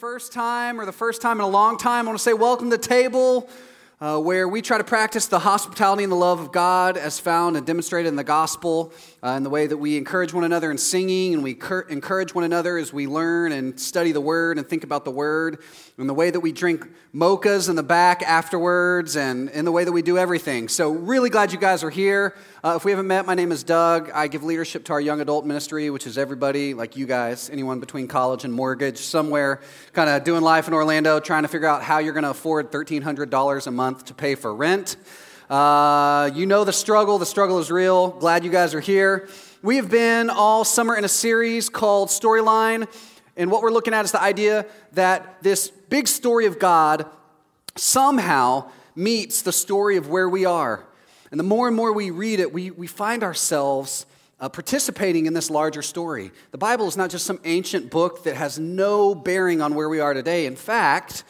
first time or the first time in a long time, I want to say welcome to the table uh, where we try to practice the hospitality and the love of God as found and demonstrated in the gospel, uh, in the way that we encourage one another in singing and we cur- encourage one another as we learn and study the word and think about the word, and the way that we drink mochas in the back afterwards, and in the way that we do everything. So, really glad you guys are here. Uh, if we haven't met, my name is Doug. I give leadership to our young adult ministry, which is everybody like you guys, anyone between college and mortgage, somewhere kind of doing life in Orlando, trying to figure out how you're going to afford $1,300 a month to pay for rent. Uh, you know the struggle. The struggle is real. Glad you guys are here. We have been all summer in a series called Storyline. And what we're looking at is the idea that this big story of God somehow meets the story of where we are. And the more and more we read it, we, we find ourselves uh, participating in this larger story. The Bible is not just some ancient book that has no bearing on where we are today. In fact,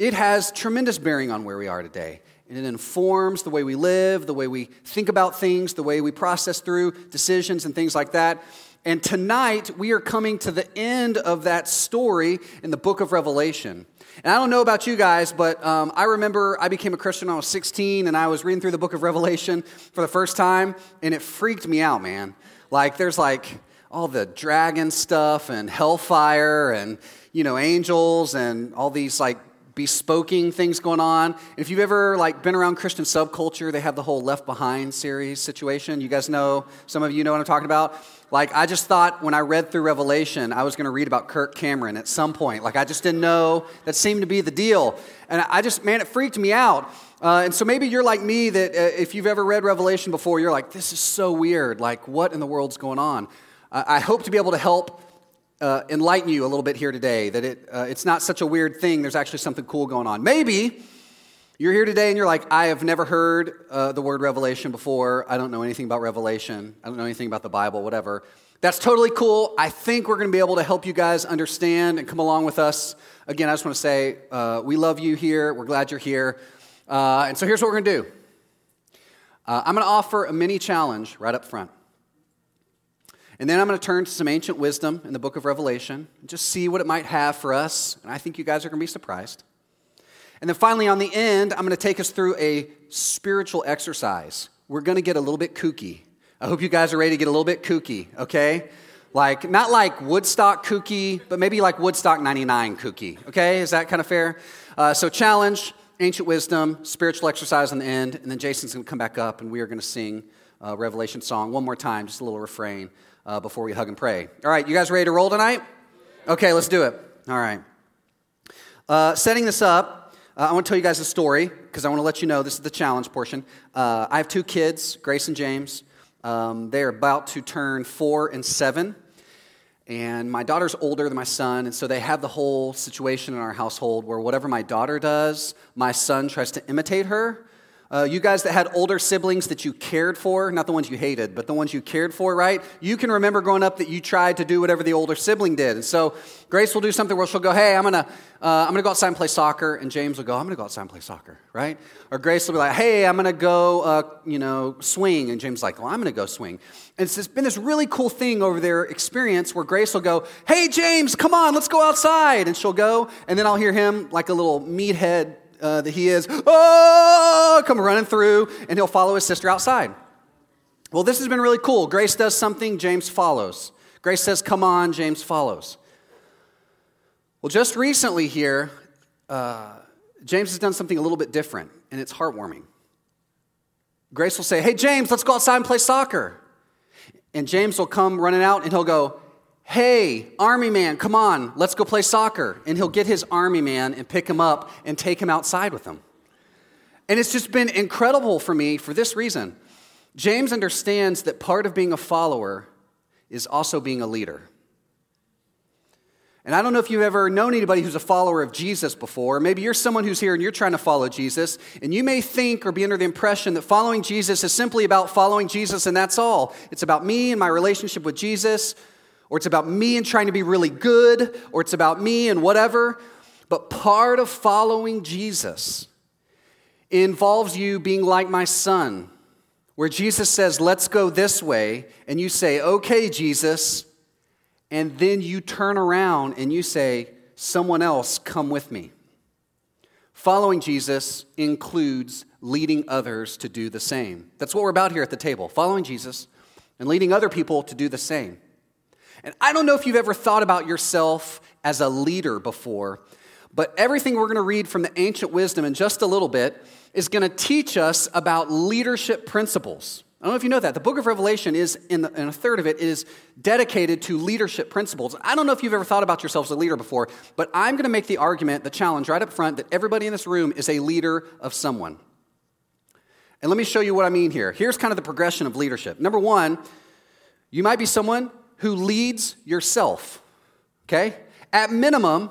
it has tremendous bearing on where we are today. And it informs the way we live, the way we think about things, the way we process through decisions and things like that. And tonight, we are coming to the end of that story in the book of Revelation. And I don't know about you guys, but um, I remember I became a Christian when I was 16 and I was reading through the book of Revelation for the first time, and it freaked me out, man. Like, there's like all the dragon stuff and hellfire and, you know, angels and all these like bespoking things going on. If you've ever like been around Christian subculture, they have the whole Left Behind series situation. You guys know, some of you know what I'm talking about. Like I just thought when I read through Revelation, I was going to read about Kirk Cameron at some point. Like I just didn't know that seemed to be the deal, and I just man, it freaked me out. Uh, and so maybe you're like me that uh, if you've ever read Revelation before, you're like, this is so weird. Like, what in the world's going on? I hope to be able to help uh, enlighten you a little bit here today that it, uh, it's not such a weird thing. There's actually something cool going on. Maybe you're here today and you're like, I have never heard uh, the word revelation before. I don't know anything about revelation. I don't know anything about the Bible, whatever. That's totally cool. I think we're going to be able to help you guys understand and come along with us. Again, I just want to say uh, we love you here. We're glad you're here. Uh, and so here's what we're going to do uh, I'm going to offer a mini challenge right up front. And then I'm going to turn to some ancient wisdom in the book of Revelation and just see what it might have for us. And I think you guys are going to be surprised. And then finally, on the end, I'm going to take us through a spiritual exercise. We're going to get a little bit kooky. I hope you guys are ready to get a little bit kooky, okay? Like, not like Woodstock kooky, but maybe like Woodstock 99 kooky, okay? Is that kind of fair? Uh, so, challenge, ancient wisdom, spiritual exercise on the end, and then Jason's going to come back up and we are going to sing a Revelation song one more time, just a little refrain uh, before we hug and pray. All right, you guys ready to roll tonight? Okay, let's do it. All right. Uh, setting this up, uh, I want to tell you guys a story because I want to let you know this is the challenge portion. Uh, I have two kids, Grace and James. Um, they're about to turn four and seven. And my daughter's older than my son, and so they have the whole situation in our household where whatever my daughter does, my son tries to imitate her. Uh, you guys that had older siblings that you cared for, not the ones you hated, but the ones you cared for, right? You can remember growing up that you tried to do whatever the older sibling did. And so Grace will do something where she'll go, hey, I'm going to uh, I'm gonna go outside and play soccer. And James will go, I'm going to go outside and play soccer, right? Or Grace will be like, hey, I'm going to go, uh, you know, swing. And James like, well, I'm going to go swing. And it's been this really cool thing over their experience where Grace will go, hey, James, come on, let's go outside. And she'll go, and then I'll hear him like a little meathead uh, that he is, oh, come running through, and he'll follow his sister outside. Well, this has been really cool. Grace does something, James follows. Grace says, come on, James follows. Well, just recently here, uh, James has done something a little bit different, and it's heartwarming. Grace will say, Hey, James, let's go outside and play soccer. And James will come running out and he'll go, Hey, army man, come on, let's go play soccer. And he'll get his army man and pick him up and take him outside with him. And it's just been incredible for me for this reason. James understands that part of being a follower is also being a leader. And I don't know if you've ever known anybody who's a follower of Jesus before. Maybe you're someone who's here and you're trying to follow Jesus, and you may think or be under the impression that following Jesus is simply about following Jesus and that's all. It's about me and my relationship with Jesus, or it's about me and trying to be really good, or it's about me and whatever. But part of following Jesus involves you being like my son, where Jesus says, Let's go this way, and you say, Okay, Jesus, and then you turn around and you say, someone else come with me. Following Jesus includes leading others to do the same. That's what we're about here at the table following Jesus and leading other people to do the same. And I don't know if you've ever thought about yourself as a leader before, but everything we're going to read from the ancient wisdom in just a little bit is going to teach us about leadership principles. I don't know if you know that. The book of Revelation is, in, the, in, a third of it, is dedicated to leadership principles. I don't know if you've ever thought about yourself as a leader before, but I'm going to make the argument, the challenge right up front, that everybody in this room is a leader of someone. And let me show you what I mean here. Here's kind of the progression of leadership. Number one, you might be someone who leads yourself, okay? At minimum,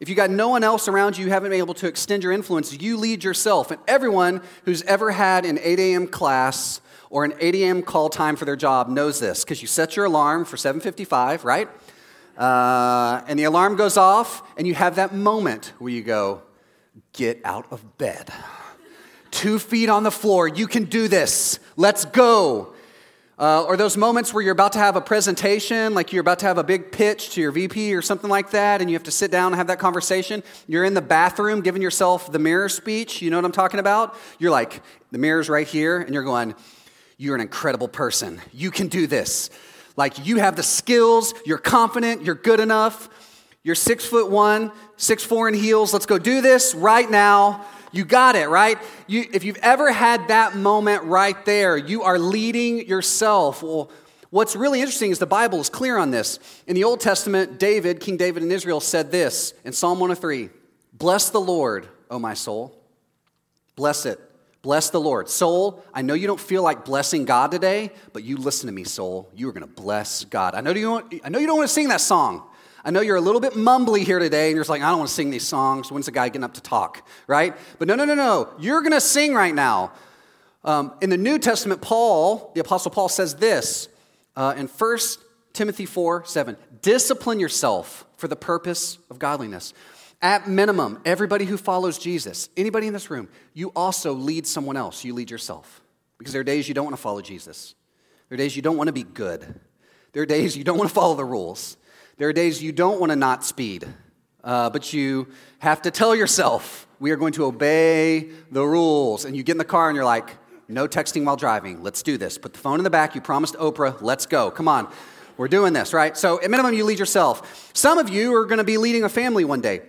if you got no one else around you, you haven't been able to extend your influence, you lead yourself. And everyone who's ever had an 8 a.m. class or an 8 a.m. call time for their job knows this because you set your alarm for 7:55, right? Uh, and the alarm goes off, and you have that moment where you go, "Get out of bed." Two feet on the floor. You can do this. Let's go. Uh, or those moments where you're about to have a presentation, like you're about to have a big pitch to your VP or something like that, and you have to sit down and have that conversation. You're in the bathroom giving yourself the mirror speech. You know what I'm talking about? You're like, the mirror's right here, and you're going, you're an incredible person. You can do this. Like you have the skills, you're confident, you're good enough. You're six foot one, six four in heels. Let's go do this right now. You got it, right? You, if you've ever had that moment right there, you are leading yourself. Well, what's really interesting is the Bible is clear on this. In the Old Testament, David, King David in Israel, said this in Psalm 103 Bless the Lord, O my soul. Bless it. Bless the Lord. Soul, I know you don't feel like blessing God today, but you listen to me, soul. You are going to bless God. I know, you I know you don't want to sing that song. I know you're a little bit mumbly here today, and you're just like, I don't want to sing these songs. When's the guy getting up to talk, right? But no, no, no, no. You're going to sing right now. Um, in the New Testament, Paul, the Apostle Paul, says this uh, in 1 Timothy 4 7 Discipline yourself for the purpose of godliness. At minimum, everybody who follows Jesus, anybody in this room, you also lead someone else. You lead yourself. Because there are days you don't want to follow Jesus. There are days you don't want to be good. There are days you don't want to follow the rules. There are days you don't want to not speed. Uh, but you have to tell yourself, we are going to obey the rules. And you get in the car and you're like, no texting while driving. Let's do this. Put the phone in the back. You promised Oprah. Let's go. Come on. We're doing this, right? So, at minimum, you lead yourself. Some of you are going to be leading a family one day.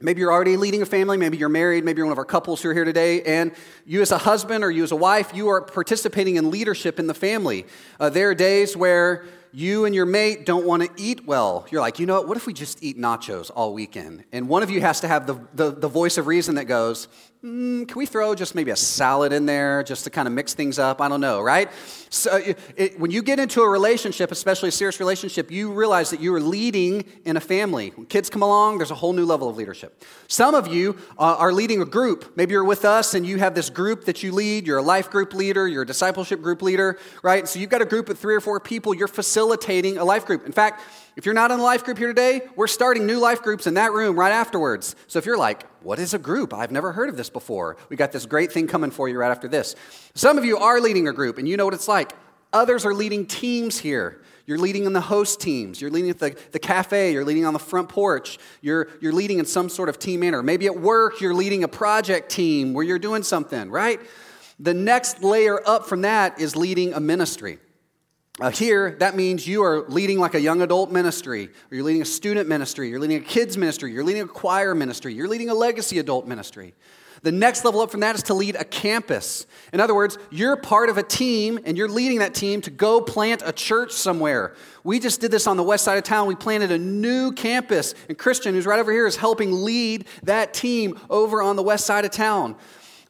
Maybe you're already leading a family, maybe you're married, maybe you're one of our couples who are here today, and you as a husband or you as a wife, you are participating in leadership in the family. Uh, there are days where you and your mate don't want to eat well. You're like, you know what, what if we just eat nachos all weekend? And one of you has to have the, the, the voice of reason that goes, mm, can we throw just maybe a salad in there just to kind of mix things up? I don't know, right? So it, it, when you get into a relationship, especially a serious relationship, you realize that you are leading in a family. When kids come along, there's a whole new level of leadership. Some of you uh, are leading a group. Maybe you're with us and you have this group that you lead. You're a life group leader, you're a discipleship group leader, right? So you've got a group of three or four people. You're facilitating a life group. In fact, if you're not in a life group here today, we're starting new life groups in that room right afterwards. So if you're like, what is a group? I've never heard of this before. We got this great thing coming for you right after this. Some of you are leading a group and you know what it's like. Others are leading teams here. You're leading in the host teams. You're leading at the, the cafe. You're leading on the front porch. You're, you're leading in some sort of team manner. Maybe at work, you're leading a project team where you're doing something, right? The next layer up from that is leading a ministry. Uh, here, that means you are leading like a young adult ministry, or you're leading a student ministry, you're leading a kids ministry, you're leading a choir ministry, you're leading a legacy adult ministry. The next level up from that is to lead a campus. In other words, you're part of a team and you're leading that team to go plant a church somewhere. We just did this on the west side of town. We planted a new campus, and Christian, who's right over here, is helping lead that team over on the west side of town.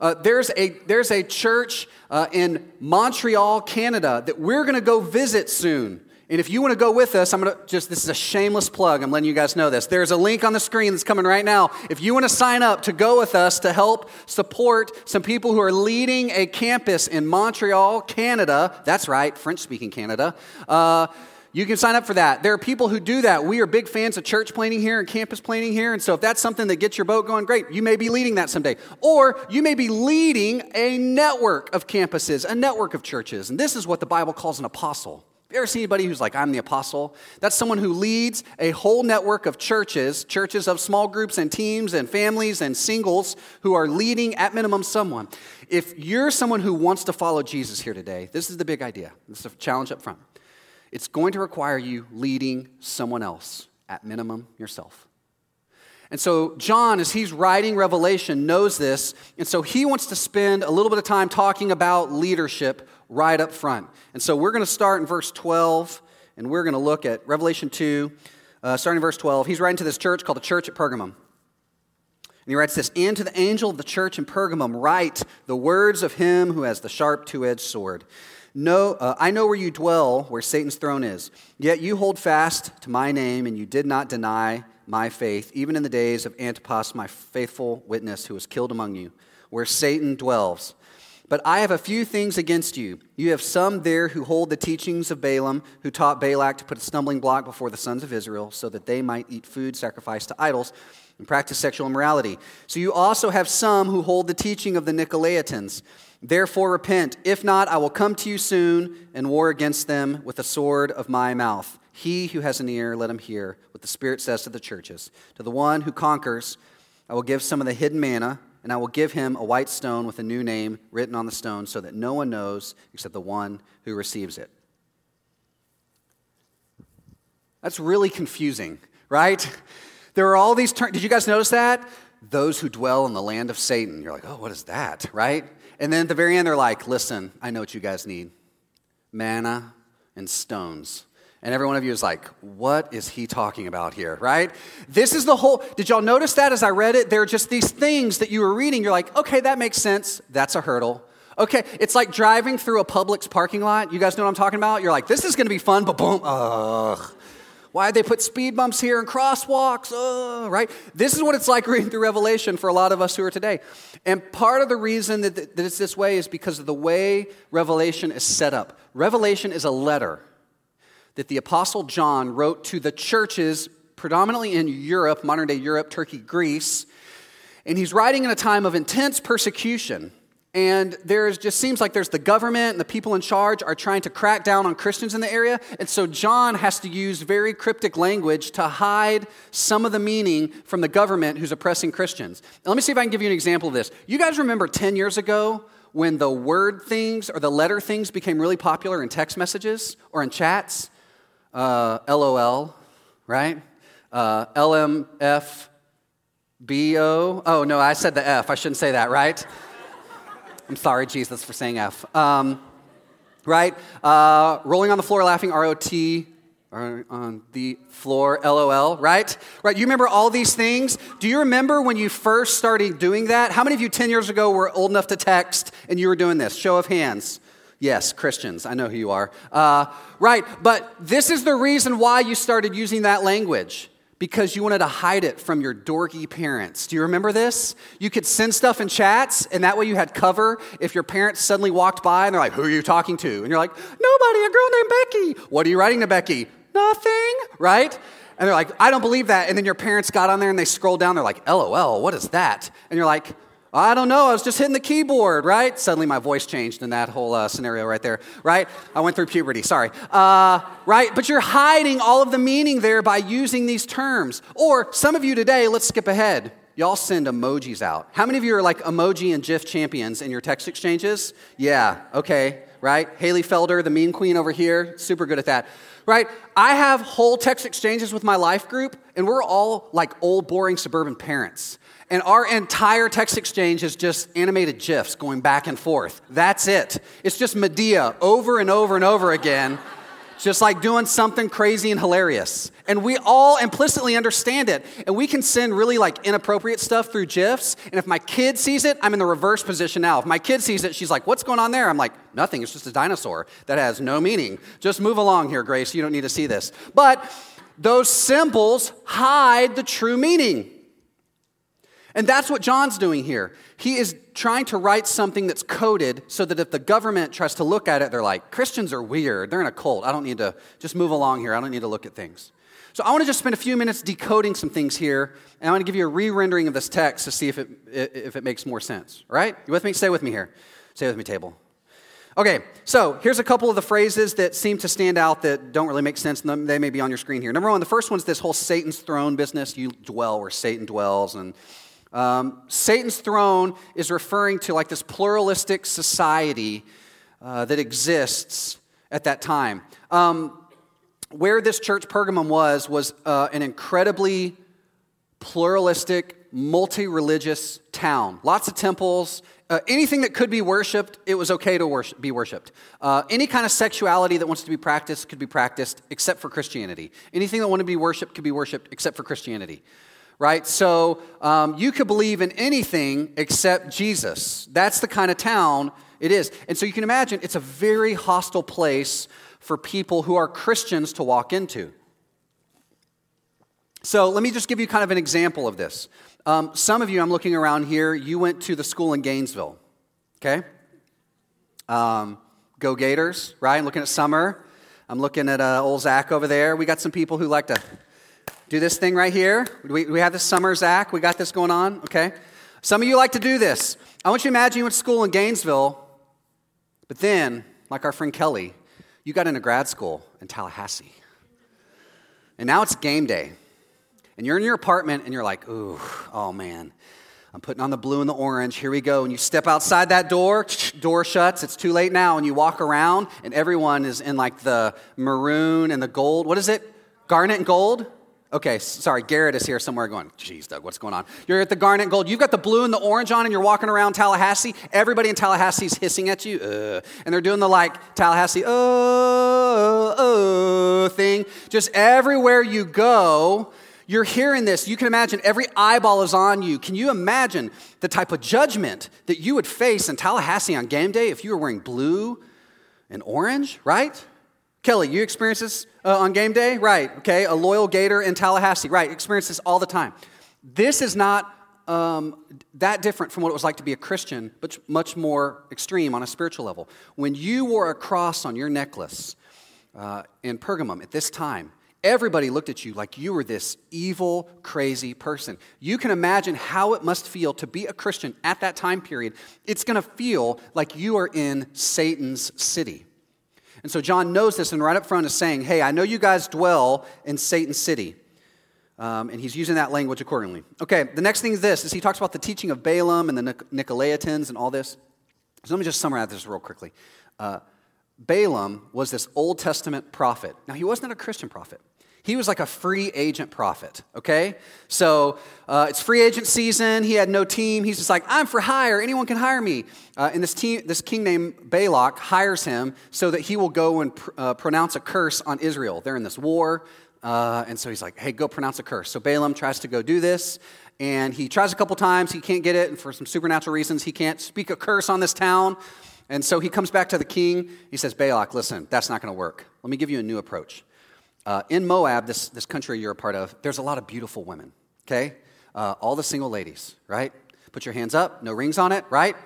Uh, there's, a, there's a church uh, in Montreal, Canada, that we're going to go visit soon. And if you want to go with us, I'm going to just, this is a shameless plug. I'm letting you guys know this. There's a link on the screen that's coming right now. If you want to sign up to go with us to help support some people who are leading a campus in Montreal, Canada, that's right, French speaking Canada. Uh, you can sign up for that. There are people who do that. We are big fans of church planting here and campus planting here. And so if that's something that gets your boat going, great. You may be leading that someday. Or you may be leading a network of campuses, a network of churches. And this is what the Bible calls an apostle. Have You ever see anybody who's like, I'm the apostle? That's someone who leads a whole network of churches, churches of small groups and teams and families and singles who are leading at minimum someone. If you're someone who wants to follow Jesus here today, this is the big idea. This is a challenge up front. It's going to require you leading someone else, at minimum yourself. And so, John, as he's writing Revelation, knows this. And so, he wants to spend a little bit of time talking about leadership right up front. And so, we're going to start in verse 12, and we're going to look at Revelation 2, uh, starting in verse 12. He's writing to this church called the Church at Pergamum. And he writes this And to the angel of the church in Pergamum, write the words of him who has the sharp two edged sword. No, uh, I know where you dwell, where Satan's throne is. Yet you hold fast to my name, and you did not deny my faith, even in the days of Antipas, my faithful witness, who was killed among you, where Satan dwells. But I have a few things against you. You have some there who hold the teachings of Balaam, who taught Balak to put a stumbling block before the sons of Israel, so that they might eat food sacrificed to idols and practice sexual immorality. So you also have some who hold the teaching of the Nicolaitans. Therefore, repent. If not, I will come to you soon and war against them with the sword of my mouth. He who has an ear, let him hear what the Spirit says to the churches. To the one who conquers, I will give some of the hidden manna, and I will give him a white stone with a new name written on the stone, so that no one knows except the one who receives it. That's really confusing, right? There are all these terms. Did you guys notice that? Those who dwell in the land of Satan. You're like, oh, what is that, right? And then at the very end, they're like, listen, I know what you guys need manna and stones. And every one of you is like, what is he talking about here, right? This is the whole. Did y'all notice that as I read it? There are just these things that you were reading. You're like, okay, that makes sense. That's a hurdle. Okay, it's like driving through a Publix parking lot. You guys know what I'm talking about? You're like, this is gonna be fun, but boom, ugh. Why they put speed bumps here and crosswalks? Ugh, right? This is what it's like reading through Revelation for a lot of us who are today. And part of the reason that, that it's this way is because of the way Revelation is set up. Revelation is a letter that the Apostle John wrote to the churches, predominantly in Europe, modern day Europe, Turkey, Greece. And he's writing in a time of intense persecution. And there just seems like there's the government and the people in charge are trying to crack down on Christians in the area. And so John has to use very cryptic language to hide some of the meaning from the government who's oppressing Christians. Now, let me see if I can give you an example of this. You guys remember 10 years ago when the word things or the letter things became really popular in text messages or in chats? uh, LOL, right? Uh, LMFBO. Oh, no, I said the F. I shouldn't say that, right? I'm sorry, Jesus, for saying F. Um, right? Uh, rolling on the floor, laughing, R O T, on the floor, LOL, right? Right, you remember all these things? Do you remember when you first started doing that? How many of you 10 years ago were old enough to text and you were doing this? Show of hands. Yes, Christians. I know who you are. Uh, right, but this is the reason why you started using that language because you wanted to hide it from your dorky parents. Do you remember this? You could send stuff in chats, and that way you had cover if your parents suddenly walked by and they're like, Who are you talking to? And you're like, Nobody, a girl named Becky. What are you writing to Becky? Nothing, right? And they're like, I don't believe that. And then your parents got on there and they scrolled down, they're like, LOL, what is that? And you're like, I don't know. I was just hitting the keyboard, right? Suddenly my voice changed in that whole uh, scenario right there, right? I went through puberty, sorry. Uh, right? But you're hiding all of the meaning there by using these terms. Or some of you today, let's skip ahead. Y'all send emojis out. How many of you are like emoji and GIF champions in your text exchanges? Yeah, okay, right? Haley Felder, the meme queen over here, super good at that right? I have whole text exchanges with my life group, and we're all like old, boring suburban parents. And our entire text exchange is just animated GIFs going back and forth. That's it. It's just Madea over and over and over again, just like doing something crazy and hilarious. And we all implicitly understand it. And we can send really like inappropriate stuff through GIFs. And if my kid sees it, I'm in the reverse position now. If my kid sees it, she's like, What's going on there? I'm like, Nothing. It's just a dinosaur that has no meaning. Just move along here, Grace. You don't need to see this. But those symbols hide the true meaning. And that's what John's doing here. He is trying to write something that's coded so that if the government tries to look at it, they're like, Christians are weird. They're in a cult. I don't need to just move along here. I don't need to look at things. So I want to just spend a few minutes decoding some things here, and I want to give you a re rendering of this text to see if it, if it makes more sense. All right? You with me? Stay with me here. Stay with me, table. Okay, so here's a couple of the phrases that seem to stand out that don't really make sense. They may be on your screen here. Number one, the first one's this whole Satan's throne business. You dwell where Satan dwells. And um, Satan's throne is referring to like this pluralistic society uh, that exists at that time. Um, where this church, Pergamum, was, was uh, an incredibly pluralistic, multi religious town. Lots of temples. Uh, anything that could be worshiped, it was okay to worship, be worshiped. Uh, any kind of sexuality that wants to be practiced could be practiced, except for Christianity. Anything that wanted to be worshiped could be worshiped, except for Christianity. Right? So um, you could believe in anything except Jesus. That's the kind of town it is. And so you can imagine it's a very hostile place for people who are Christians to walk into. So let me just give you kind of an example of this. Um, some of you, I'm looking around here, you went to the school in Gainesville, okay? Um, go Gators, right? I'm looking at Summer. I'm looking at uh, old Zach over there. We got some people who like to do this thing right here. We, we have this Summer, Zach. We got this going on, okay? Some of you like to do this. I want you to imagine you went to school in Gainesville, but then, like our friend Kelly, you got into grad school in Tallahassee. And now it's game day. And you're in your apartment and you're like, ooh, oh man, I'm putting on the blue and the orange. Here we go. And you step outside that door, door shuts. It's too late now. And you walk around, and everyone is in like the maroon and the gold. What is it? Garnet and gold? Okay, sorry, Garrett is here somewhere going, geez, Doug, what's going on? You're at the Garnet Gold. You've got the blue and the orange on, and you're walking around Tallahassee. Everybody in Tallahassee is hissing at you, uh, and they're doing the like Tallahassee, oh, oh thing. Just everywhere you go, you're hearing this. You can imagine every eyeball is on you. Can you imagine the type of judgment that you would face in Tallahassee on game day if you were wearing blue and orange, right? Kelly, you experience this uh, on game day? Right, okay. A loyal gator in Tallahassee, right. Experience this all the time. This is not um, that different from what it was like to be a Christian, but much more extreme on a spiritual level. When you wore a cross on your necklace uh, in Pergamum at this time, everybody looked at you like you were this evil, crazy person. You can imagine how it must feel to be a Christian at that time period. It's going to feel like you are in Satan's city. And so John knows this and right up front is saying, Hey, I know you guys dwell in Satan's city. Um, and he's using that language accordingly. Okay, the next thing is this, is he talks about the teaching of Balaam and the Nicolaitans and all this. So let me just summarize this real quickly. Uh, Balaam was this Old Testament prophet. Now, he wasn't a Christian prophet. He was like a free agent prophet, okay? So uh, it's free agent season. He had no team. He's just like, I'm for hire. Anyone can hire me. Uh, and this, team, this king named Balak hires him so that he will go and pr- uh, pronounce a curse on Israel. They're in this war. Uh, and so he's like, hey, go pronounce a curse. So Balaam tries to go do this. And he tries a couple times. He can't get it. And for some supernatural reasons, he can't speak a curse on this town. And so he comes back to the king. He says, Balak, listen, that's not going to work. Let me give you a new approach. Uh, in Moab, this, this country you're a part of, there's a lot of beautiful women, okay? Uh, all the single ladies, right? Put your hands up, no rings on it, right?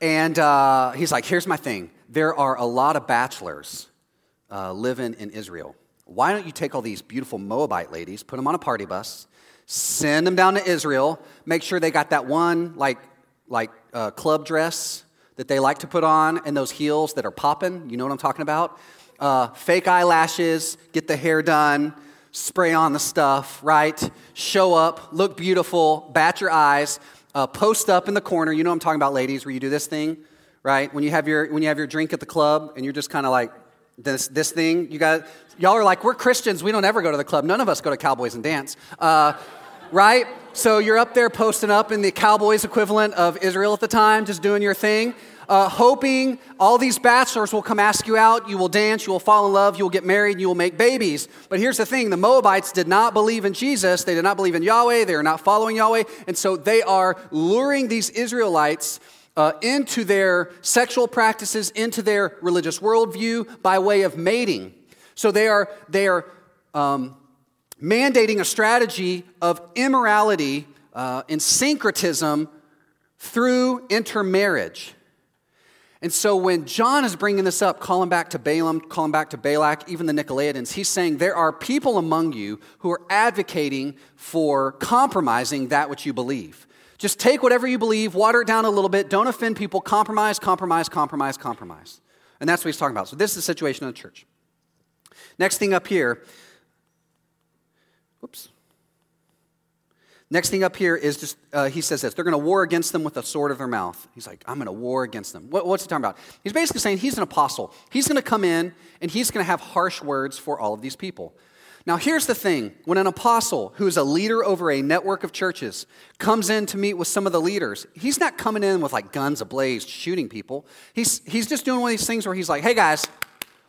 And uh, he's like, here's my thing. There are a lot of bachelors uh, living in Israel. Why don't you take all these beautiful Moabite ladies, put them on a party bus, send them down to Israel, make sure they got that one, like, like uh, club dress that they like to put on and those heels that are popping. You know what I'm talking about? Uh, fake eyelashes, get the hair done, spray on the stuff, right? Show up, look beautiful, bat your eyes, uh, post up in the corner. You know I'm talking about, ladies, where you do this thing, right? When you have your when you have your drink at the club and you're just kind of like this this thing. You got y'all are like we're Christians. We don't ever go to the club. None of us go to Cowboys and dance, uh, right? So you're up there posting up in the Cowboys equivalent of Israel at the time, just doing your thing uh, hoping all these bachelors will come ask you out. You will dance, you will fall in love, you will get married, you will make babies. But here's the thing the Moabites did not believe in Jesus, they did not believe in Yahweh, they are not following Yahweh. And so they are luring these Israelites. Uh, into their sexual practices, into their religious worldview by way of mating. So they are, they are um, mandating a strategy of immorality uh, and syncretism through intermarriage. And so when John is bringing this up, calling back to Balaam, calling back to Balak, even the Nicolaitans, he's saying there are people among you who are advocating for compromising that which you believe. Just take whatever you believe, water it down a little bit, don't offend people, compromise, compromise, compromise, compromise. And that's what he's talking about. So this is the situation of the church. Next thing up here, whoops. Next thing up here is just, uh, he says this they're going to war against them with the sword of their mouth. He's like, I'm going to war against them. What, what's he talking about? He's basically saying he's an apostle. He's going to come in and he's going to have harsh words for all of these people. Now, here's the thing when an apostle who is a leader over a network of churches comes in to meet with some of the leaders, he's not coming in with like guns ablaze shooting people. He's, he's just doing one of these things where he's like, hey guys,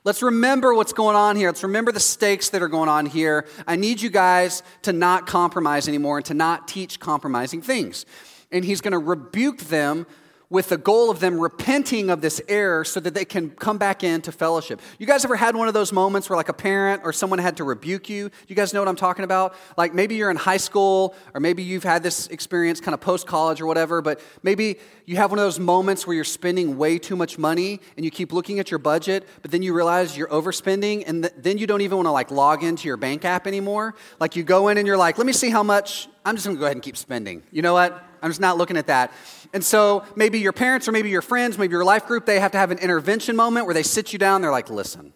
let's remember what's going on here. Let's remember the stakes that are going on here. I need you guys to not compromise anymore and to not teach compromising things. And he's going to rebuke them with the goal of them repenting of this error so that they can come back into fellowship. You guys ever had one of those moments where, like, a parent or someone had to rebuke you? You guys know what I'm talking about? Like, maybe you're in high school, or maybe you've had this experience kind of post college or whatever, but maybe you have one of those moments where you're spending way too much money and you keep looking at your budget, but then you realize you're overspending, and th- then you don't even want to, like, log into your bank app anymore. Like, you go in and you're like, let me see how much, I'm just gonna go ahead and keep spending. You know what? I'm just not looking at that. And so maybe your parents or maybe your friends, maybe your life group, they have to have an intervention moment where they sit you down. They're like, listen,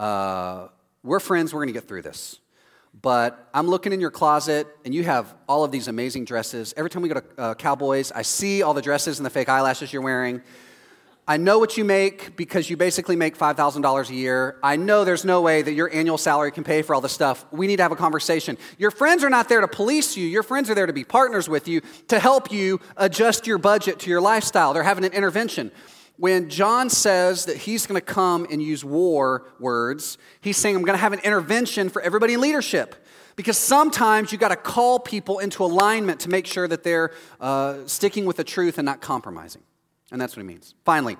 uh, we're friends. We're going to get through this. But I'm looking in your closet and you have all of these amazing dresses. Every time we go to uh, Cowboys, I see all the dresses and the fake eyelashes you're wearing. I know what you make because you basically make $5,000 a year. I know there's no way that your annual salary can pay for all this stuff. We need to have a conversation. Your friends are not there to police you. Your friends are there to be partners with you to help you adjust your budget to your lifestyle. They're having an intervention. When John says that he's going to come and use war words, he's saying, I'm going to have an intervention for everybody in leadership. Because sometimes you got to call people into alignment to make sure that they're uh, sticking with the truth and not compromising. And that's what he means. Finally,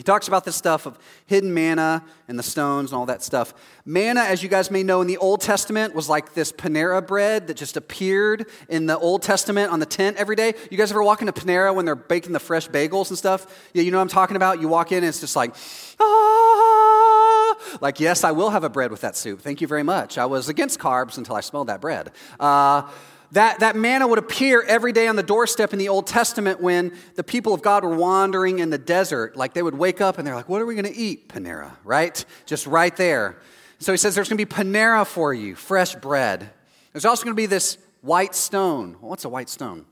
he talks about this stuff of hidden manna and the stones and all that stuff. Manna, as you guys may know in the Old Testament, was like this Panera bread that just appeared in the Old Testament on the tent every day. You guys ever walk into Panera when they're baking the fresh bagels and stuff? Yeah, you know what I'm talking about? You walk in and it's just like, ah, like, yes, I will have a bread with that soup. Thank you very much. I was against carbs until I smelled that bread. Uh, that, that manna would appear every day on the doorstep in the Old Testament when the people of God were wandering in the desert. Like they would wake up and they're like, What are we going to eat? Panera, right? Just right there. So he says, There's going to be Panera for you, fresh bread. There's also going to be this white stone. What's a white stone?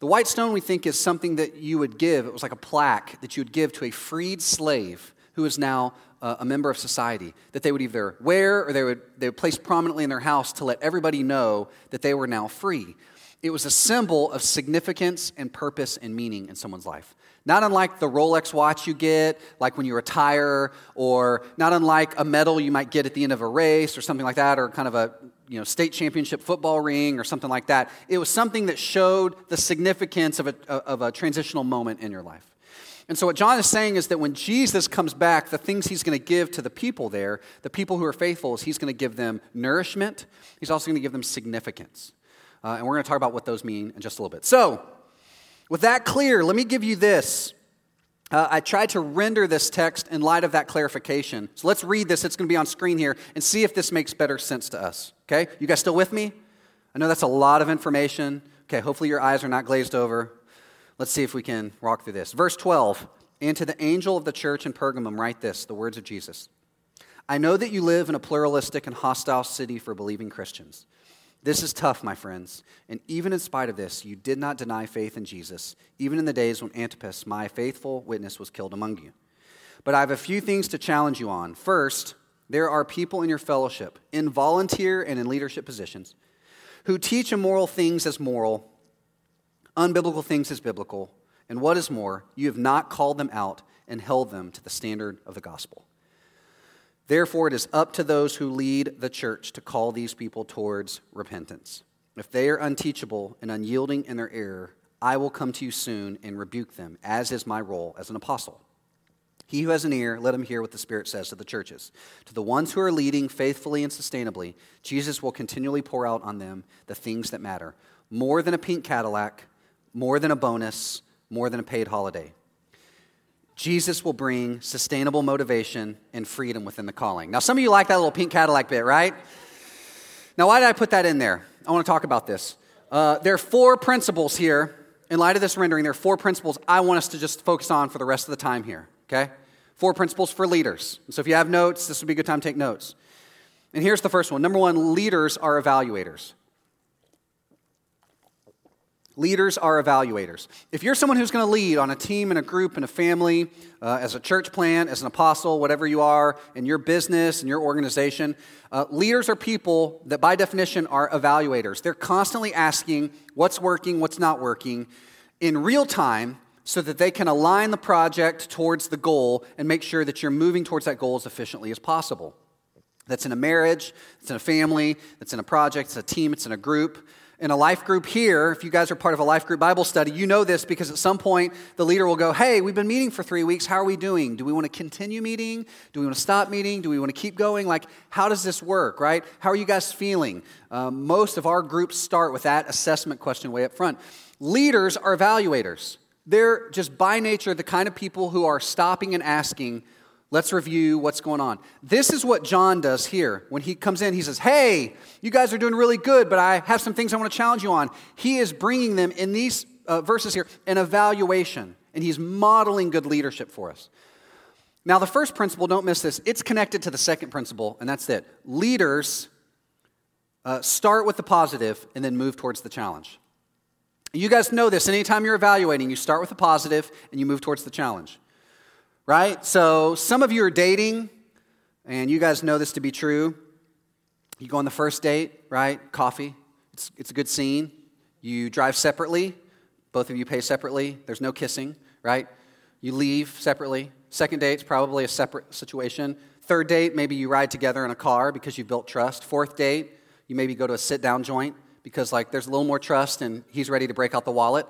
The white stone, we think, is something that you would give. It was like a plaque that you would give to a freed slave who is now uh, a member of society that they would either wear or they would, they would place prominently in their house to let everybody know that they were now free. It was a symbol of significance and purpose and meaning in someone's life. Not unlike the Rolex watch you get, like when you retire, or not unlike a medal you might get at the end of a race or something like that, or kind of a you know, state championship football ring or something like that. It was something that showed the significance of a, of a transitional moment in your life. And so, what John is saying is that when Jesus comes back, the things he's going to give to the people there, the people who are faithful, is he's going to give them nourishment. He's also going to give them significance. Uh, and we're going to talk about what those mean in just a little bit. So, with that clear, let me give you this. Uh, I tried to render this text in light of that clarification. So let's read this. It's going to be on screen here and see if this makes better sense to us. Okay? You guys still with me? I know that's a lot of information. Okay, hopefully your eyes are not glazed over. Let's see if we can walk through this. Verse 12 And to the angel of the church in Pergamum, write this the words of Jesus I know that you live in a pluralistic and hostile city for believing Christians. This is tough, my friends. And even in spite of this, you did not deny faith in Jesus, even in the days when Antipas, my faithful witness, was killed among you. But I have a few things to challenge you on. First, there are people in your fellowship, in volunteer and in leadership positions, who teach immoral things as moral unbiblical things as biblical, and what is more, you have not called them out and held them to the standard of the gospel. Therefore, it is up to those who lead the church to call these people towards repentance. If they are unteachable and unyielding in their error, I will come to you soon and rebuke them, as is my role as an apostle. He who has an ear, let him hear what the Spirit says to the churches. To the ones who are leading faithfully and sustainably, Jesus will continually pour out on them the things that matter, more than a pink Cadillac more than a bonus, more than a paid holiday. Jesus will bring sustainable motivation and freedom within the calling. Now, some of you like that little pink Cadillac bit, right? Now, why did I put that in there? I want to talk about this. Uh, there are four principles here. In light of this rendering, there are four principles I want us to just focus on for the rest of the time here, okay? Four principles for leaders. So if you have notes, this would be a good time to take notes. And here's the first one. Number one, leaders are evaluators. Leaders are evaluators. If you're someone who's going to lead on a team, and a group, and a family, uh, as a church plant, as an apostle, whatever you are, in your business, in your organization, uh, leaders are people that, by definition, are evaluators. They're constantly asking what's working, what's not working in real time so that they can align the project towards the goal and make sure that you're moving towards that goal as efficiently as possible. That's in a marriage, it's in a family, it's in a project, it's a team, it's in a group in a life group here, if you guys are part of a life group Bible study, you know this because at some point the leader will go, Hey, we've been meeting for three weeks. How are we doing? Do we want to continue meeting? Do we want to stop meeting? Do we want to keep going? Like, how does this work, right? How are you guys feeling? Um, most of our groups start with that assessment question way up front. Leaders are evaluators. They're just by nature the kind of people who are stopping and asking, Let's review what's going on. This is what John does here. When he comes in, he says, Hey, you guys are doing really good, but I have some things I want to challenge you on. He is bringing them in these uh, verses here an evaluation, and he's modeling good leadership for us. Now, the first principle, don't miss this, it's connected to the second principle, and that's it. Leaders uh, start with the positive and then move towards the challenge. You guys know this. Anytime you're evaluating, you start with the positive and you move towards the challenge right? So some of you are dating, and you guys know this to be true. You go on the first date, right? Coffee. It's, it's a good scene. You drive separately. Both of you pay separately. There's no kissing, right? You leave separately. Second date's probably a separate situation. Third date, maybe you ride together in a car because you've built trust. Fourth date, you maybe go to a sit down joint because like there's a little more trust and he's ready to break out the wallet.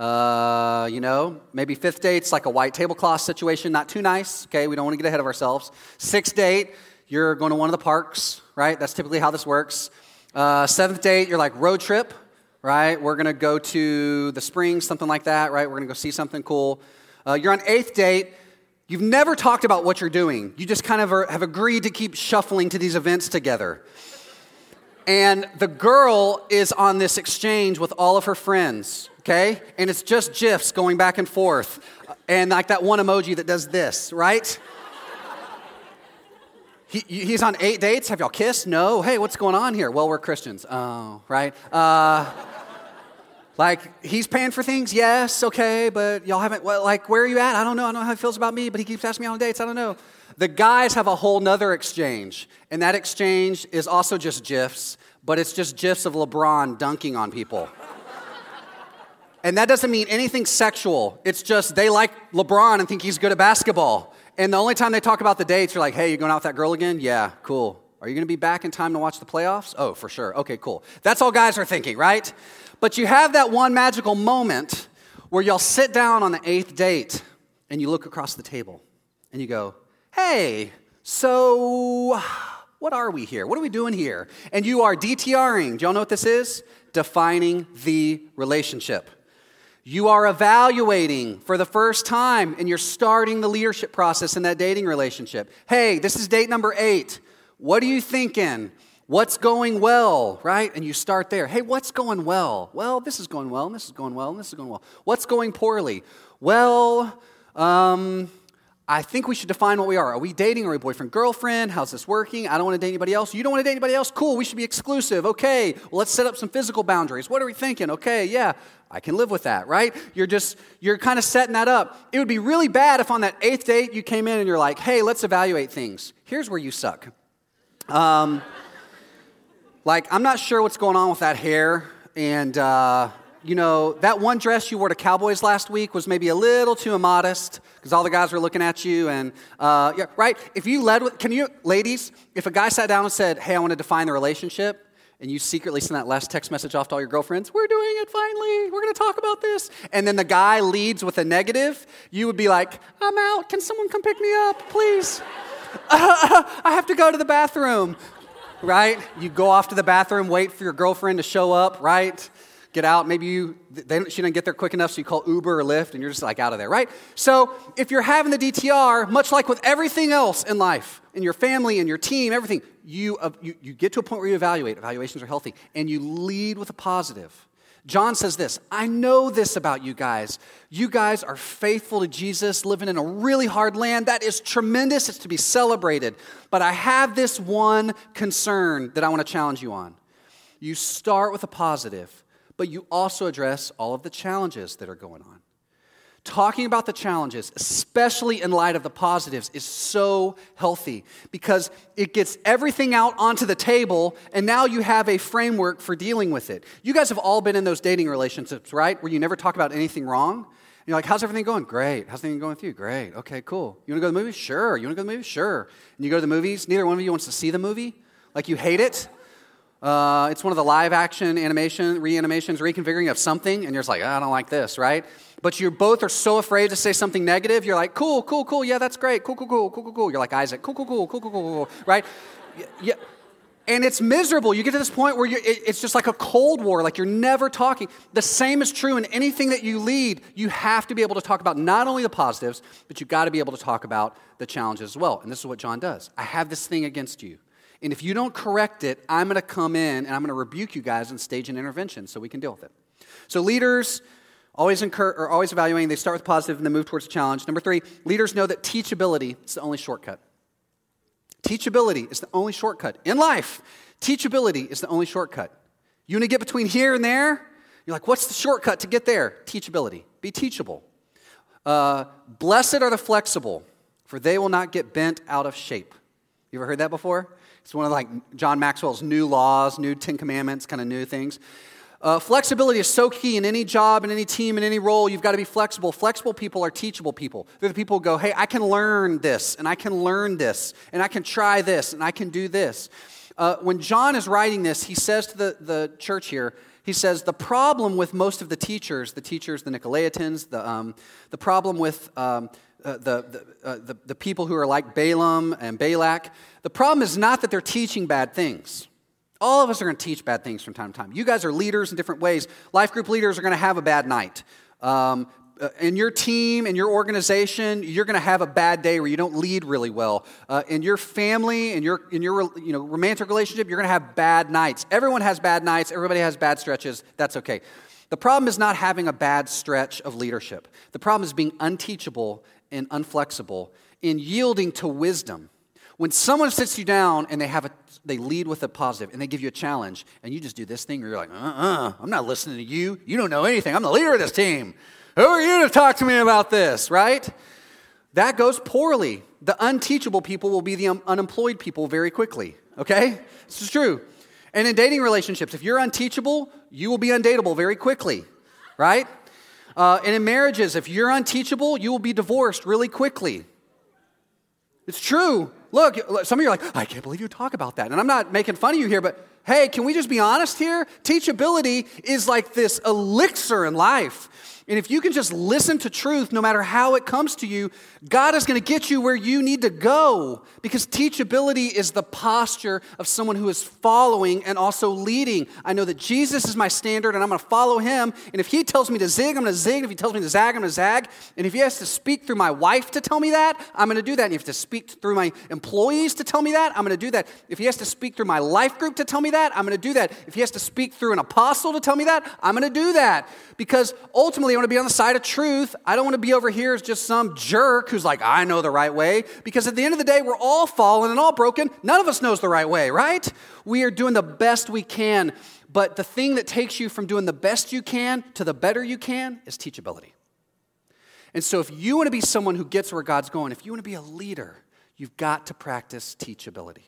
Uh, you know, maybe fifth date's like a white tablecloth situation, not too nice. Okay, we don't want to get ahead of ourselves. Sixth date, you're going to one of the parks, right? That's typically how this works. Uh, seventh date, you're like road trip, right? We're going to go to the springs, something like that, right? We're going to go see something cool. Uh, you're on eighth date. You've never talked about what you're doing. You just kind of are, have agreed to keep shuffling to these events together. And the girl is on this exchange with all of her friends okay? And it's just GIFs going back and forth. And like that one emoji that does this, right? He, he's on eight dates. Have y'all kissed? No. Hey, what's going on here? Well, we're Christians. Oh, right? Uh, like, he's paying for things? Yes, okay, but y'all haven't, well, like, where are you at? I don't know. I don't know how he feels about me, but he keeps asking me on dates. I don't know. The guys have a whole nother exchange, and that exchange is also just GIFs, but it's just GIFs of LeBron dunking on people. And that doesn't mean anything sexual. It's just they like LeBron and think he's good at basketball. And the only time they talk about the dates, you're like, hey, you going out with that girl again? Yeah, cool. Are you going to be back in time to watch the playoffs? Oh, for sure. Okay, cool. That's all guys are thinking, right? But you have that one magical moment where y'all sit down on the eighth date and you look across the table and you go, hey, so what are we here? What are we doing here? And you are DTRing. Do y'all know what this is? Defining the relationship. You are evaluating for the first time and you're starting the leadership process in that dating relationship. Hey, this is date number eight. What are you thinking? What's going well, right? And you start there. Hey, what's going well? Well, this is going well, and this is going well, and this is going well. What's going poorly? Well, um, I think we should define what we are. Are we dating? Are we boyfriend, girlfriend? How's this working? I don't want to date anybody else. You don't want to date anybody else? Cool, we should be exclusive. Okay, well, let's set up some physical boundaries. What are we thinking? Okay, yeah, I can live with that, right? You're just, you're kind of setting that up. It would be really bad if on that eighth date you came in and you're like, hey, let's evaluate things. Here's where you suck. Um, like, I'm not sure what's going on with that hair, and, uh, you know, that one dress you wore to Cowboys last week was maybe a little too immodest because all the guys were looking at you. And, uh, yeah, right? If you led with, can you, ladies, if a guy sat down and said, hey, I want to define the relationship, and you secretly send that last text message off to all your girlfriends, we're doing it finally, we're going to talk about this. And then the guy leads with a negative, you would be like, I'm out, can someone come pick me up, please? Uh, I have to go to the bathroom, right? You go off to the bathroom, wait for your girlfriend to show up, right? Get out. Maybe you, they, she didn't get there quick enough, so you call Uber or Lyft, and you're just like out of there, right? So if you're having the DTR, much like with everything else in life, in your family, in your team, everything, you, uh, you, you get to a point where you evaluate. Evaluations are healthy, and you lead with a positive. John says this I know this about you guys. You guys are faithful to Jesus, living in a really hard land. That is tremendous. It's to be celebrated. But I have this one concern that I want to challenge you on. You start with a positive, but you also address all of the challenges that are going on. Talking about the challenges, especially in light of the positives, is so healthy because it gets everything out onto the table, and now you have a framework for dealing with it. You guys have all been in those dating relationships, right? Where you never talk about anything wrong. You're like, how's everything going? Great. How's everything going with you? Great. Okay, cool. You want to go to the movies? Sure. You want to go to the movies? Sure. And you go to the movies, neither one of you wants to see the movie. Like you hate it. Uh, it's one of the live action animation, reanimations, reconfiguring of something, and you're just like, I don't like this, right? But you both are so afraid to say something negative, you're like, cool, cool, cool, yeah, that's great, cool, cool, cool, cool, cool, cool. You're like Isaac, cool, cool, cool, cool, cool, cool, cool, right? Yeah. And it's miserable. You get to this point where it, it's just like a cold war, like you're never talking. The same is true in anything that you lead. You have to be able to talk about not only the positives, but you've got to be able to talk about the challenges as well. And this is what John does I have this thing against you. And if you don't correct it, I'm going to come in and I'm going to rebuke you guys and stage an intervention so we can deal with it. So, leaders always incur, or always evaluating, they start with positive and then move towards the challenge. Number three, leaders know that teachability is the only shortcut. Teachability is the only shortcut. In life, teachability is the only shortcut. You want to get between here and there? You're like, what's the shortcut to get there? Teachability. Be teachable. Uh, Blessed are the flexible, for they will not get bent out of shape. You ever heard that before? It's one of like John Maxwell's new laws, new Ten Commandments, kind of new things. Uh, flexibility is so key in any job, in any team, in any role. You've got to be flexible. Flexible people are teachable people. They're the people who go, hey, I can learn this, and I can learn this, and I can try this, and I can do this. Uh, when John is writing this, he says to the, the church here, he says, the problem with most of the teachers, the teachers, the Nicolaitans, the, um, the problem with um, uh, the, the, uh, the, the people who are like Balaam and Balak, the problem is not that they're teaching bad things. All of us are going to teach bad things from time to time. You guys are leaders in different ways. Life group leaders are going to have a bad night. Um, uh, in your team, in your organization, you're going to have a bad day where you don't lead really well. Uh, in your family, in your, in your you know, romantic relationship, you're going to have bad nights. Everyone has bad nights. Everybody has bad stretches. That's okay. The problem is not having a bad stretch of leadership. The problem is being unteachable and unflexible in yielding to wisdom. When someone sits you down and they have a, they lead with a positive and they give you a challenge and you just do this thing you're like, uh-uh, I'm not listening to you. You don't know anything. I'm the leader of this team. Who are you to talk to me about this, right? That goes poorly. The unteachable people will be the un- unemployed people very quickly, okay? This is true. And in dating relationships, if you're unteachable, you will be undateable very quickly, right? Uh, and in marriages, if you're unteachable, you will be divorced really quickly. It's true. Look, some of you are like, I can't believe you talk about that. And I'm not making fun of you here, but hey, can we just be honest here? Teachability is like this elixir in life. And if you can just listen to truth, no matter how it comes to you, God is going to get you where you need to go. Because teachability is the posture of someone who is following and also leading. I know that Jesus is my standard and I'm going to follow him. And if he tells me to zig, I'm going to zig. If he tells me to zag, I'm going to zag. And if he has to speak through my wife to tell me that, I'm going to do that. And if he has to speak through my employees to tell me that, I'm going to do that. If he has to speak through my life group to tell me that, I'm going to do that. If he has to speak through an apostle to tell me that, I'm going to do that. Because ultimately, want to be on the side of truth. I don't want to be over here as just some jerk who's like, I know the right way. Because at the end of the day, we're all fallen and all broken. None of us knows the right way, right? We are doing the best we can. But the thing that takes you from doing the best you can to the better you can is teachability. And so, if you want to be someone who gets where God's going, if you want to be a leader, you've got to practice teachability.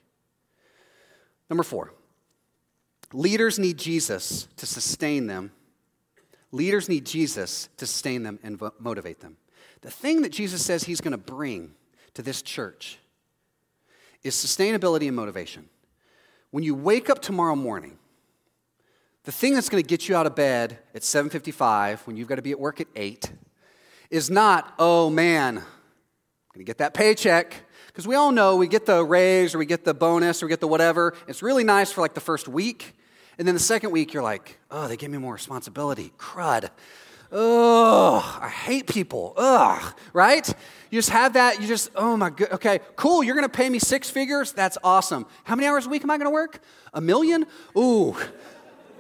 Number four, leaders need Jesus to sustain them Leaders need Jesus to sustain them and motivate them. The thing that Jesus says he's going to bring to this church is sustainability and motivation. When you wake up tomorrow morning, the thing that's going to get you out of bed at 7:55 when you've got to be at work at 8 is not, "Oh man, I'm going to get that paycheck." Because we all know we get the raise or we get the bonus or we get the whatever. It's really nice for like the first week. And then the second week, you're like, oh, they gave me more responsibility. Crud. Oh, I hate people. Ugh, right? You just have that. You just, oh my god. Okay, cool. You're going to pay me six figures. That's awesome. How many hours a week am I going to work? A million? Ooh.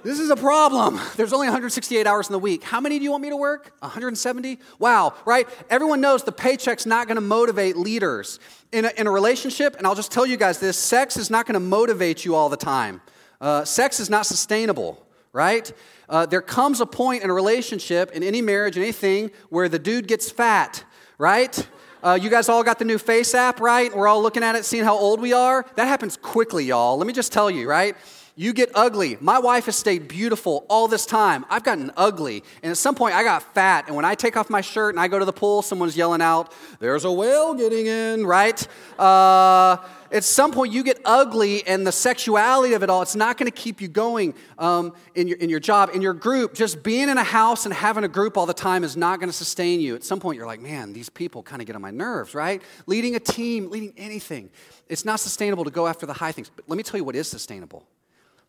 This is a problem. There's only 168 hours in the week. How many do you want me to work? 170? Wow, right? Everyone knows the paycheck's not going to motivate leaders. In a, in a relationship, and I'll just tell you guys this sex is not going to motivate you all the time. Uh, sex is not sustainable, right? Uh, there comes a point in a relationship, in any marriage, in anything, where the dude gets fat, right? Uh, you guys all got the new Face app, right? We're all looking at it, seeing how old we are. That happens quickly, y'all. Let me just tell you, right? You get ugly. My wife has stayed beautiful all this time. I've gotten ugly. And at some point, I got fat. And when I take off my shirt and I go to the pool, someone's yelling out, There's a whale getting in, right? Uh, at some point, you get ugly, and the sexuality of it all, it's not going to keep you going um, in, your, in your job, in your group. Just being in a house and having a group all the time is not going to sustain you. At some point, you're like, Man, these people kind of get on my nerves, right? Leading a team, leading anything, it's not sustainable to go after the high things. But let me tell you what is sustainable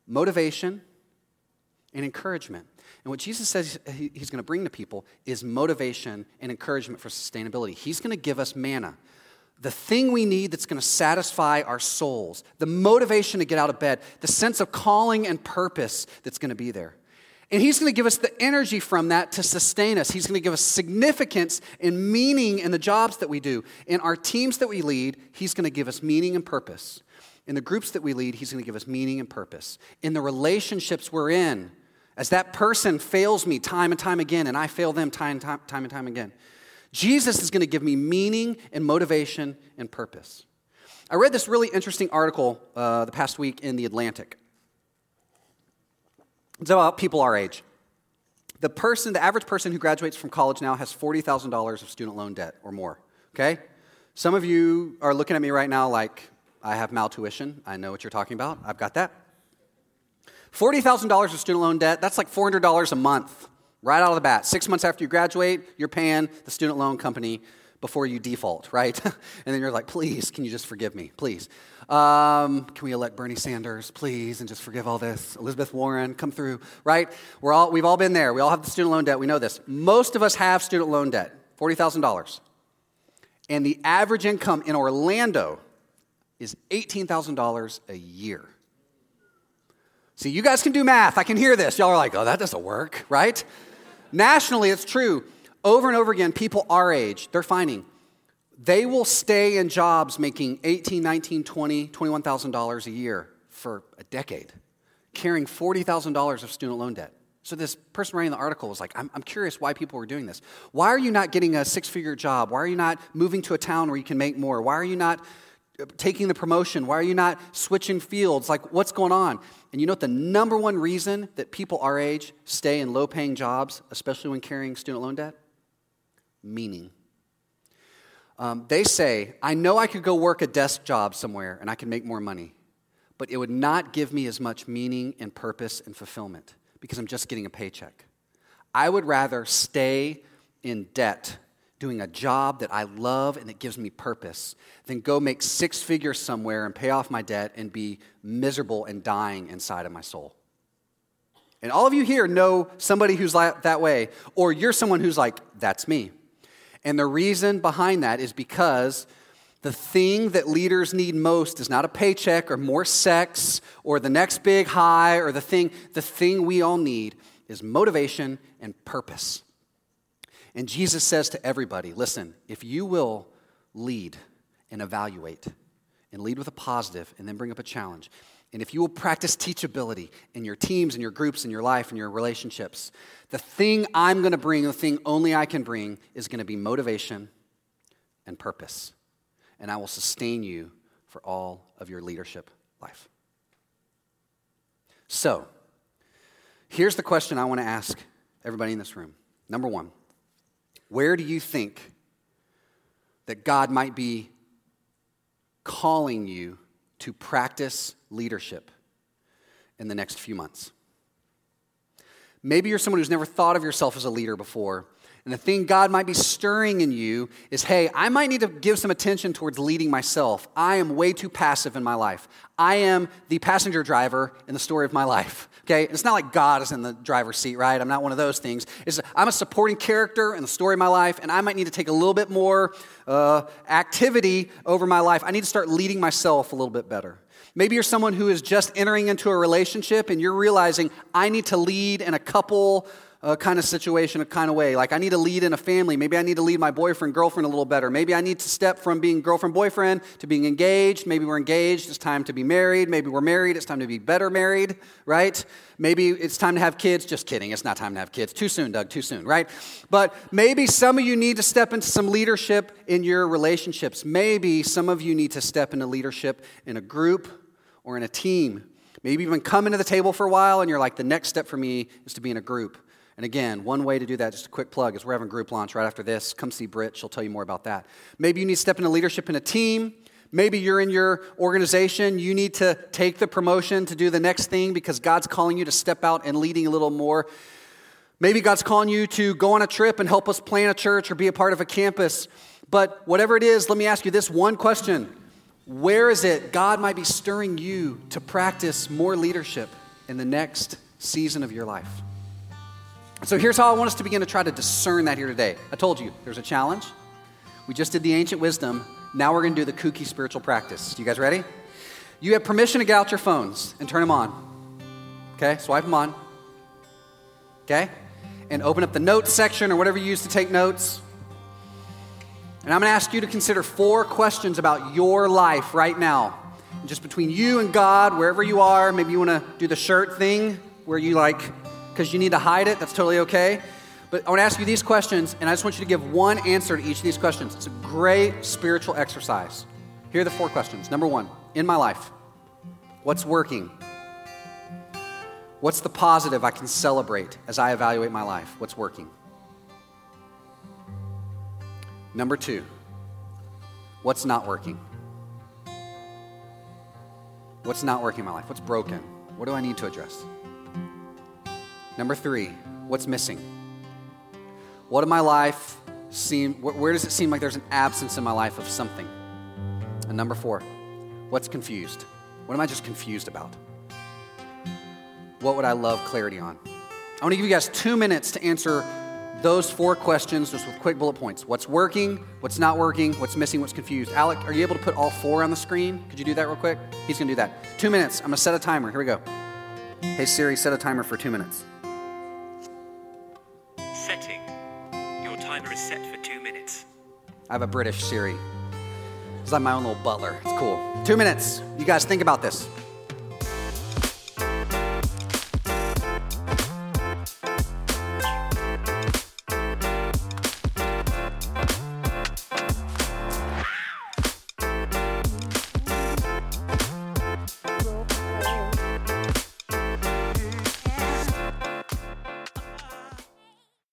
motivation and encouragement. And what Jesus says he's going to bring to people is motivation and encouragement for sustainability. He's going to give us manna, the thing we need that's going to satisfy our souls, the motivation to get out of bed, the sense of calling and purpose that's going to be there. And he's going to give us the energy from that to sustain us. He's going to give us significance and meaning in the jobs that we do. In our teams that we lead, he's going to give us meaning and purpose. In the groups that we lead, He's going to give us meaning and purpose. In the relationships we're in, as that person fails me time and time again, and I fail them time, time, time and time again, Jesus is going to give me meaning and motivation and purpose. I read this really interesting article uh, the past week in The Atlantic. It's about people our age. The person, the average person who graduates from college now has $40,000 of student loan debt or more, okay? Some of you are looking at me right now like, I have maltuition. I know what you're talking about. I've got that. $40,000 of student loan debt, that's like $400 a month right out of the bat. Six months after you graduate, you're paying the student loan company before you default, right? and then you're like, please, can you just forgive me? Please. Um, can we elect Bernie Sanders, please, and just forgive all this? Elizabeth Warren, come through, right? We're all, we've all been there. We all have the student loan debt. We know this. Most of us have student loan debt, $40,000. And the average income in Orlando is $18,000 a year. See, you guys can do math. I can hear this. Y'all are like, oh, that doesn't work, right? Nationally, it's true. Over and over again, people our age, they're finding they will stay in jobs making 18, 19, 20, $21,000 a year for a decade, carrying $40,000 of student loan debt. So this person writing the article was like, I'm, I'm curious why people were doing this. Why are you not getting a six-figure job? Why are you not moving to a town where you can make more? Why are you not taking the promotion? Why are you not switching fields? Like, what's going on? And you know what the number one reason that people our age stay in low paying jobs, especially when carrying student loan debt? Meaning. Um, they say, I know I could go work a desk job somewhere and I could make more money, but it would not give me as much meaning and purpose and fulfillment because I'm just getting a paycheck. I would rather stay in debt doing a job that I love and that gives me purpose than go make six figures somewhere and pay off my debt and be miserable and dying inside of my soul. And all of you here know somebody who's like that way, or you're someone who's like, that's me. And the reason behind that is because the thing that leaders need most is not a paycheck or more sex or the next big high or the thing, the thing we all need is motivation and purpose. And Jesus says to everybody listen, if you will lead and evaluate and lead with a positive and then bring up a challenge, and if you will practice teachability in your teams and your groups and your life and your relationships, the thing I'm going to bring, the thing only I can bring, is going to be motivation and purpose. And I will sustain you for all of your leadership life. So, here's the question I want to ask everybody in this room. Number one, where do you think that God might be calling you to practice leadership in the next few months? Maybe you're someone who's never thought of yourself as a leader before, and the thing God might be stirring in you is hey, I might need to give some attention towards leading myself. I am way too passive in my life. I am the passenger driver in the story of my life. Okay? It's not like God is in the driver's seat, right? I'm not one of those things. It's, I'm a supporting character in the story of my life, and I might need to take a little bit more uh, activity over my life. I need to start leading myself a little bit better. Maybe you're someone who is just entering into a relationship and you're realizing, I need to lead in a couple uh, kind of situation, a kind of way. Like, I need to lead in a family. Maybe I need to lead my boyfriend, girlfriend a little better. Maybe I need to step from being girlfriend, boyfriend to being engaged. Maybe we're engaged, it's time to be married. Maybe we're married, it's time to be better married, right? Maybe it's time to have kids. Just kidding, it's not time to have kids. Too soon, Doug, too soon, right? But maybe some of you need to step into some leadership in your relationships. Maybe some of you need to step into leadership in a group or in a team. Maybe you've been coming to the table for a while and you're like, the next step for me is to be in a group. And again, one way to do that, just a quick plug, is we're having group launch right after this. Come see Britt, she'll tell you more about that. Maybe you need to step into leadership in a team. Maybe you're in your organization, you need to take the promotion to do the next thing because God's calling you to step out and leading a little more. Maybe God's calling you to go on a trip and help us plan a church or be a part of a campus. But whatever it is, let me ask you this one question Where is it God might be stirring you to practice more leadership in the next season of your life? So here's how I want us to begin to try to discern that here today. I told you there's a challenge. We just did the ancient wisdom. Now we're going to do the kooky spiritual practice. You guys ready? You have permission to get out your phones and turn them on. Okay? Swipe them on. Okay? And open up the notes section or whatever you use to take notes. And I'm going to ask you to consider four questions about your life right now. just between you and God, wherever you are, maybe you want to do the shirt thing where you like because you need to hide it. That's totally okay. But I want to ask you these questions, and I just want you to give one answer to each of these questions. It's a great spiritual exercise. Here are the four questions. Number one, in my life, what's working? What's the positive I can celebrate as I evaluate my life? What's working? Number two, what's not working? What's not working in my life? What's broken? What do I need to address? Number three, what's missing? What in my life seem, where does it seem like there's an absence in my life of something? And number four, what's confused? What am I just confused about? What would I love clarity on? I want to give you guys two minutes to answer those four questions just with quick bullet points. What's working? What's not working? What's missing? What's confused? Alec, are you able to put all four on the screen? Could you do that real quick? He's going to do that. Two minutes. I'm going to set a timer. Here we go. Hey Siri, set a timer for two minutes. I have a British Siri. It's like my own little butler. It's cool. Two minutes. You guys think about this.